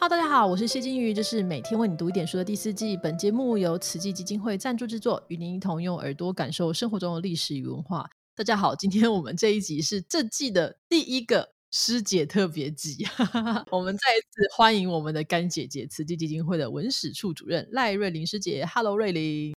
哈，大家好，我是谢金鱼，这是每天为你读一点书的第四季。本节目由慈济基金会赞助制作，与您一同用耳朵感受生活中的历史与文化。大家好，今天我们这一集是这季的第一个师姐特别集，我们再一次欢迎我们的干姐姐，慈济基金会的文史处主任赖瑞玲师姐。Hello，瑞玲。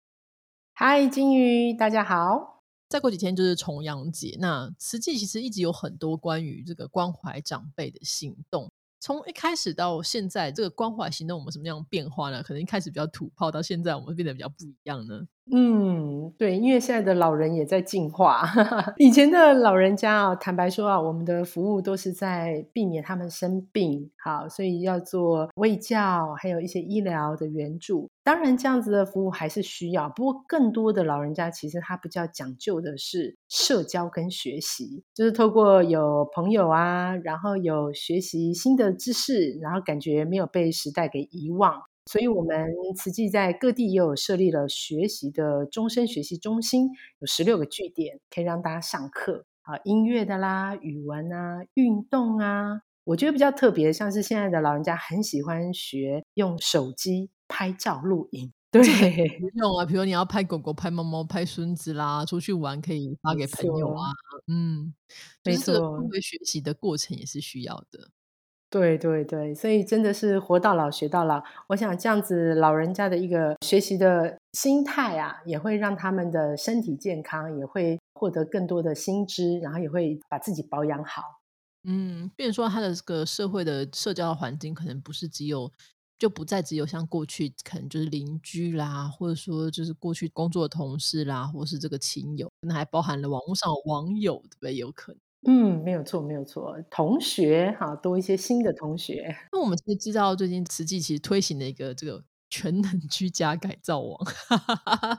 嗨，金鱼，大家好。再过几天就是重阳节，那慈济其实一直有很多关于这个关怀长辈的行动。从一开始到现在，这个关怀行动我们什么样变化呢？可能一开始比较土炮，到现在我们变得比较不一样呢。嗯，对，因为现在的老人也在进化。以前的老人家啊，坦白说啊，我们的服务都是在避免他们生病，好，所以要做卫教，还有一些医疗的援助。当然，这样子的服务还是需要，不过更多的老人家其实他比较讲究的是社交跟学习，就是透过有朋友啊，然后有学习新的知识，然后感觉没有被时代给遗忘。所以，我们慈济在各地也有设立了学习的终身学习中心，有十六个据点，可以让大家上课啊，音乐的啦，语文啊，运动啊。我觉得比较特别，像是现在的老人家很喜欢学用手机拍照录影，对，用啊，比如你要拍狗狗、拍猫猫、拍孙子啦，出去玩可以发给朋友啊，嗯，没错，因为学习的过程也是需要的。对对对，所以真的是活到老学到老。我想这样子老人家的一个学习的心态啊，也会让他们的身体健康，也会获得更多的新知，然后也会把自己保养好。嗯，变说他的这个社会的社交环境，可能不是只有，就不再只有像过去可能就是邻居啦，或者说就是过去工作的同事啦，或是这个亲友，可能还包含了网络上网友，对不对？有可能。嗯，没有错，没有错。同学哈，多一些新的同学。那我们其实知道，最近慈济其实推行了一个这个全能居家改造网，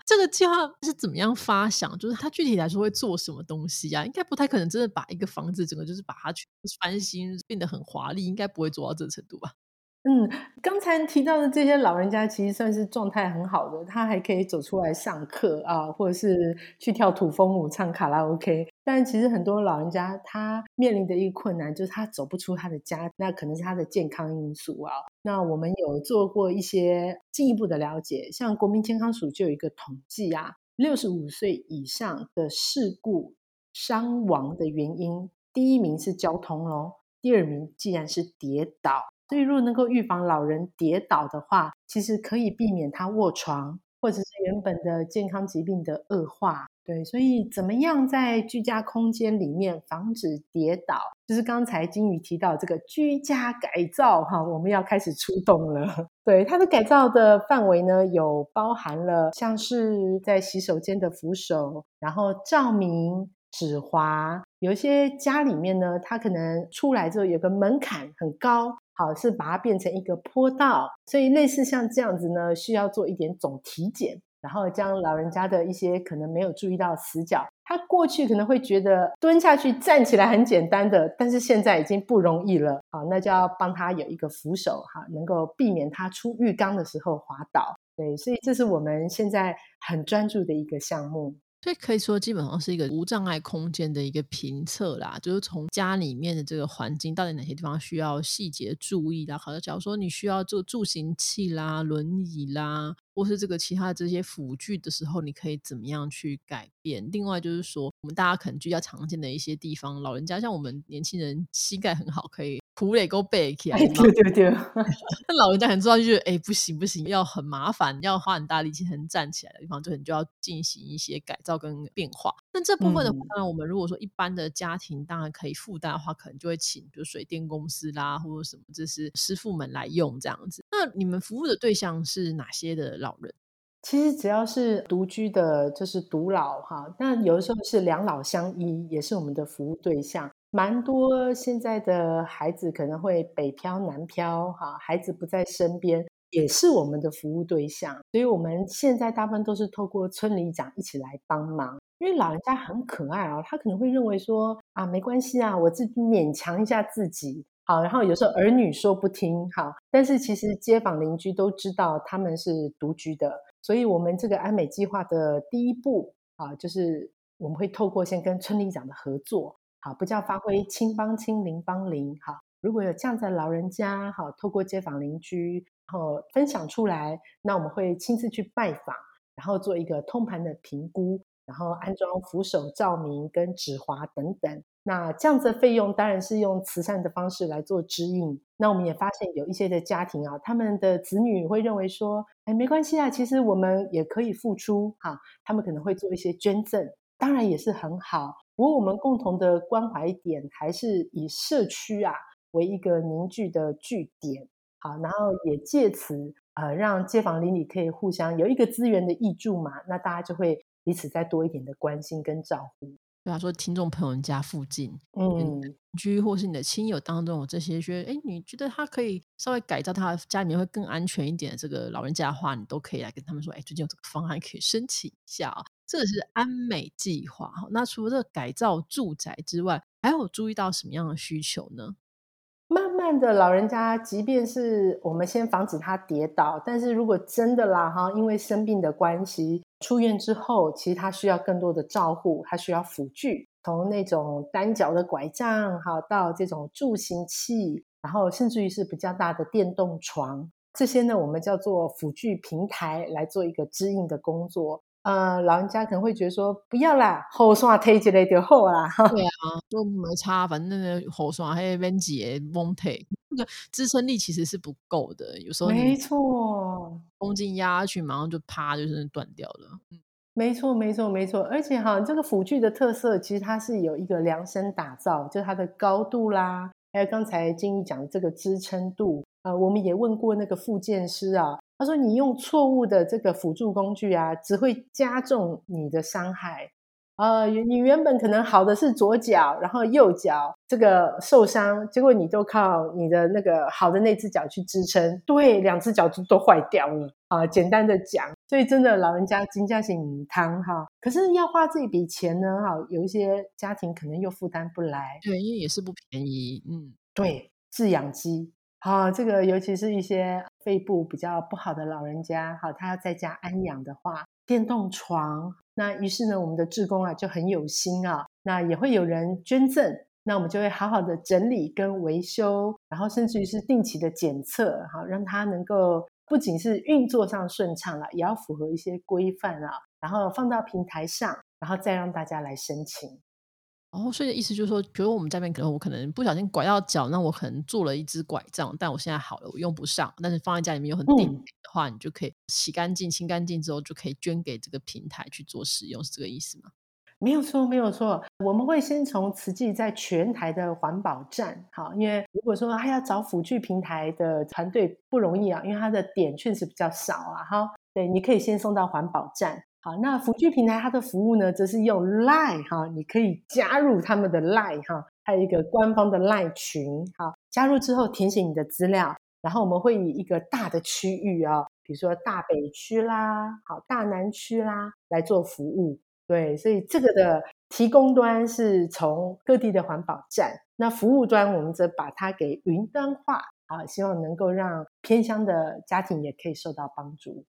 这个计划是怎么样发想？就是它具体来说会做什么东西啊？应该不太可能真的把一个房子整个就是把它全翻新，变得很华丽，应该不会做到这个程度吧？嗯，刚才提到的这些老人家其实算是状态很好的，他还可以走出来上课啊，或者是去跳土风舞、唱卡拉 OK。但其实很多老人家他面临的一个困难就是他走不出他的家，那可能是他的健康因素啊。那我们有做过一些进一步的了解，像国民健康署就有一个统计啊，六十五岁以上的事故伤亡的原因，第一名是交通咯，第二名既然是跌倒。所以，如果能够预防老人跌倒的话，其实可以避免他卧床，或者是原本的健康疾病的恶化。对，所以怎么样在居家空间里面防止跌倒，就是刚才金宇提到这个居家改造哈，我们要开始出动了。对，它的改造的范围呢，有包含了像是在洗手间的扶手，然后照明、指滑，有一些家里面呢，它可能出来之后有个门槛很高。好，是把它变成一个坡道，所以类似像这样子呢，需要做一点总体检，然后将老人家的一些可能没有注意到死角，他过去可能会觉得蹲下去站起来很简单的，但是现在已经不容易了。好，那就要帮他有一个扶手，哈，能够避免他出浴缸的时候滑倒。对，所以这是我们现在很专注的一个项目。所以可以说，基本上是一个无障碍空间的一个评测啦，就是从家里面的这个环境，到底哪些地方需要细节注意啦。好，假如说你需要做助行器啦、轮椅啦。或是这个其他的这些辅具的时候，你可以怎么样去改变？另外就是说，我们大家可能居家常见的一些地方，老人家像我们年轻人膝盖很好，可以苦累够背起来。对对对。那老人家很重要，就是哎不行不行，要很麻烦，要花很大力气才能站起来的地方，就你就要进行一些改造跟变化。那这部分的话，当然我们如果说一般的家庭当然可以负担的话，可能就会请比如水电公司啦，或者什么这是师傅们来用这样子。那你们服务的对象是哪些的？老人其实只要是独居的，就是独老哈。那有的时候是两老相依，也是我们的服务对象。蛮多现在的孩子可能会北漂南漂哈，孩子不在身边，也是我们的服务对象。所以我们现在大部分都是透过村里长一起来帮忙，因为老人家很可爱啊，他可能会认为说啊，没关系啊，我自己勉强一下自己。好，然后有时候儿女说不听，好，但是其实街坊邻居都知道他们是独居的，所以我们这个安美计划的第一步啊，就是我们会透过先跟村里长的合作，好，不叫发挥亲帮亲邻帮邻，好，如果有这样的老人家，哈，透过街坊邻居，然后分享出来，那我们会亲自去拜访，然后做一个通盘的评估，然后安装扶手照明跟指滑等等。那这样子的费用当然是用慈善的方式来做指引。那我们也发现有一些的家庭啊，他们的子女会认为说，哎，没关系啊，其实我们也可以付出哈。他们可能会做一些捐赠，当然也是很好。不过我们共同的关怀点还是以社区啊为一个凝聚的据点，好，然后也借此呃让街坊邻里可以互相有一个资源的益助嘛，那大家就会彼此再多一点的关心跟照顾。对啊，说听众朋友家附近，嗯，居或是你的亲友当中有这些，觉得哎，你觉得他可以稍微改造他家里面会更安全一点，这个老人家的话，你都可以来跟他们说，哎，最近有这个方案可以申请一下啊。这是安美计划哈。那除了这改造住宅之外，还有注意到什么样的需求呢？慢慢的老人家，即便是我们先防止他跌倒，但是如果真的啦哈，因为生病的关系。出院之后，其实他需要更多的照护，他需要辅具，从那种单脚的拐杖，哈，到这种助行器，然后甚至于是比较大的电动床，这些呢，我们叫做辅具平台来做一个支应的工作。呃，老人家可能会觉得说，不要啦，后刷推起来就好啦。对啊，都没差，反正那个后刷还有边节蒙推，那个支撑力其实是不够的，有时候没错，公斤压下去，马上就啪，就是断掉了。嗯，没错，没错，没错。而且哈，这个辅具的特色，其实它是有一个量身打造，就是它的高度啦，还有刚才金玉讲的这个支撑度。呃，我们也问过那个复健师啊。他说：“你用错误的这个辅助工具啊，只会加重你的伤害。呃，你原本可能好的是左脚，然后右脚这个受伤，结果你都靠你的那个好的那只脚去支撑，对，两只脚都都坏掉了啊。简单的讲，所以真的老人家金家型汤哈，可是要花这笔钱呢哈，有一些家庭可能又负担不来，对，因为也是不便宜。嗯，对，制氧机。”啊，这个尤其是一些肺部比较不好的老人家，好，他要在家安养的话，电动床，那于是呢，我们的志工啊就很有心啊，那也会有人捐赠，那我们就会好好的整理跟维修，然后甚至于是定期的检测，好，让它能够不仅是运作上顺畅了，也要符合一些规范啊，然后放到平台上，然后再让大家来申请。哦，所以意思就是说，比如我们这边可能我可能不小心拐到脚，那我可能做了一只拐杖，但我现在好了，我用不上，但是放在家里面又很定的话，你就可以洗干净、清干净之后，就可以捐给这个平台去做使用，是这个意思吗？没有错，没有错。我们会先从慈济在全台的环保站，好，因为如果说还要找辅具平台的团队不容易啊，因为它的点确实比较少啊，哈。对，你可以先送到环保站。好，那福聚平台它的服务呢，则是用 Line 哈，你可以加入他们的 Line 哈，还有一个官方的 Line 群。好，加入之后填写你的资料，然后我们会以一个大的区域啊，比如说大北区啦，好，大南区啦来做服务。对，所以这个的提供端是从各地的环保站，那服务端我们则把它给云端化，啊，希望能够让偏乡的家庭也可以受到帮助。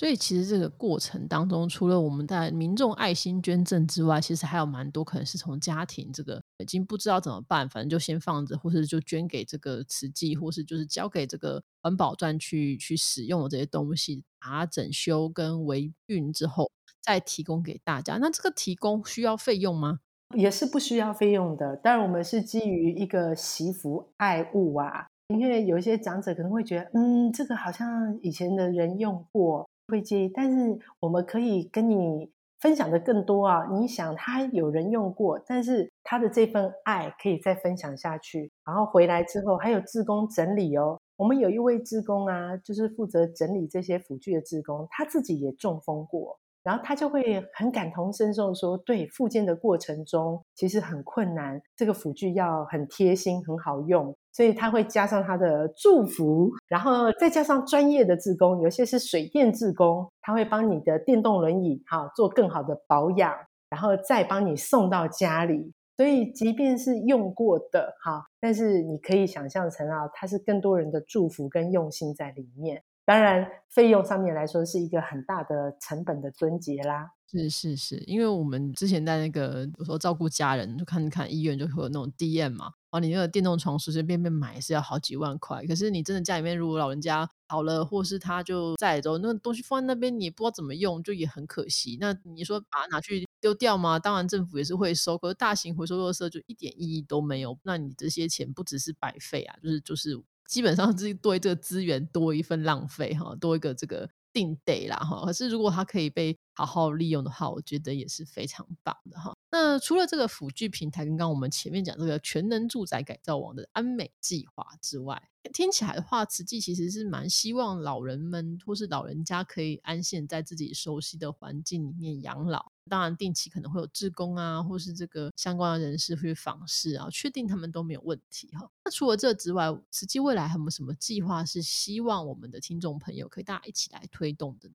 所以其实这个过程当中，除了我们在民众爱心捐赠之外，其实还有蛮多可能是从家庭这个已经不知道怎么办，反正就先放着，或是就捐给这个慈济，或是就是交给这个环保站去去使用的这些东西，把它整修跟维运之后，再提供给大家。那这个提供需要费用吗？也是不需要费用的。当然，我们是基于一个惜福爱物啊，因为有一些长者可能会觉得，嗯，这个好像以前的人用过。会介意，但是我们可以跟你分享的更多啊！你想他有人用过，但是他的这份爱可以再分享下去，然后回来之后还有志工整理哦。我们有一位志工啊，就是负责整理这些辅具的志工，他自己也中风过。然后他就会很感同身受，说：“对，复健的过程中其实很困难，这个辅具要很贴心、很好用，所以他会加上他的祝福，然后再加上专业的志工，有些是水电志工，他会帮你的电动轮椅哈做更好的保养，然后再帮你送到家里。所以即便是用过的哈，但是你可以想象成啊，它是更多人的祝福跟用心在里面。当然费用上面来说是一个很大的成本的尊节啦。是是是，因为我们之前在那个有时候照顾家人，就看看医院就会有那种 DM 嘛，哦，你那个电动床随随便便买是要好几万块，可是你真的家里面如果老人家好了，或是他就在之后，那东西放在那边你也不知道怎么用，就也很可惜。那你说把它拿去丢掉吗？当然政府也是会收，可是大型回收垃圾就一点意义都没有。那你这些钱不只是白费啊，就是就是基本上是对这个资源多一份浪费哈，多一个这个。定得啦哈，可是如果它可以被好好利用的话，我觉得也是非常棒的哈。那除了这个辅具平台，刚刚我们前面讲这个全能住宅改造网的安美计划之外，听起来的话，慈济其实是蛮希望老人们或是老人家可以安心在自己熟悉的环境里面养老。当然，定期可能会有志工啊，或是这个相关的人士去访视啊，确定他们都没有问题哈。那除了这之外，实际未来还有没有什么计划是希望我们的听众朋友可以大家一起来推动的？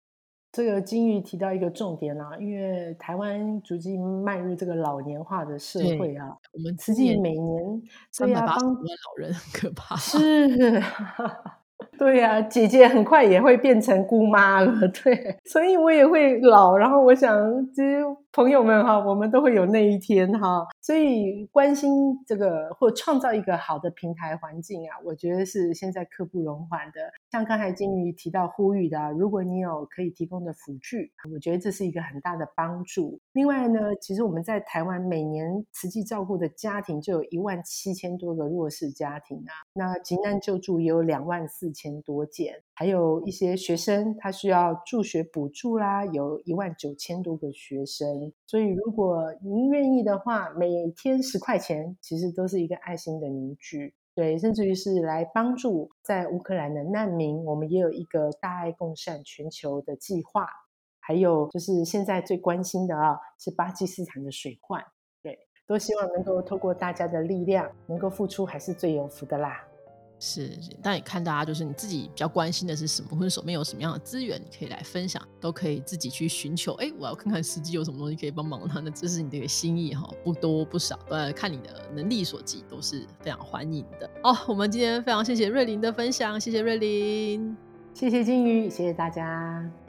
这个金玉提到一个重点啊，因为台湾逐渐迈入这个老年化的社会啊，我们实际每年三百八十万老人很可怕，是。对呀，姐姐很快也会变成姑妈了，对，所以我也会老。然后我想，其实朋友们哈，我们都会有那一天哈。所以关心这个或创造一个好的平台环境啊，我觉得是现在刻不容缓的。像刚才金鱼提到呼吁的，如果你有可以提供的辅具，我觉得这是一个很大的帮助。另外呢，其实我们在台湾每年实际照顾的家庭就有一万七千多个弱势家庭啊，那急难救助也有两万四千多件，还有一些学生他需要助学补助啦，有一万九千多个学生。所以如果您愿意的话，每天十块钱其实都是一个爱心的凝聚。对，甚至于是来帮助在乌克兰的难民，我们也有一个大爱共善全球的计划。还有就是现在最关心的啊，是巴基斯坦的水患。对，都希望能够透过大家的力量，能够付出，还是最有福的啦。是，但也看大家就是你自己比较关心的是什么，或者手边有什么样的资源，你可以来分享，都可以自己去寻求。哎，我要看看实际有什么东西可以帮忙他，那这是你的心意哈，不多不少，呃，看你的能力所及，都是非常欢迎的。哦，我们今天非常谢谢瑞林的分享，谢谢瑞林，谢谢金鱼，谢谢大家。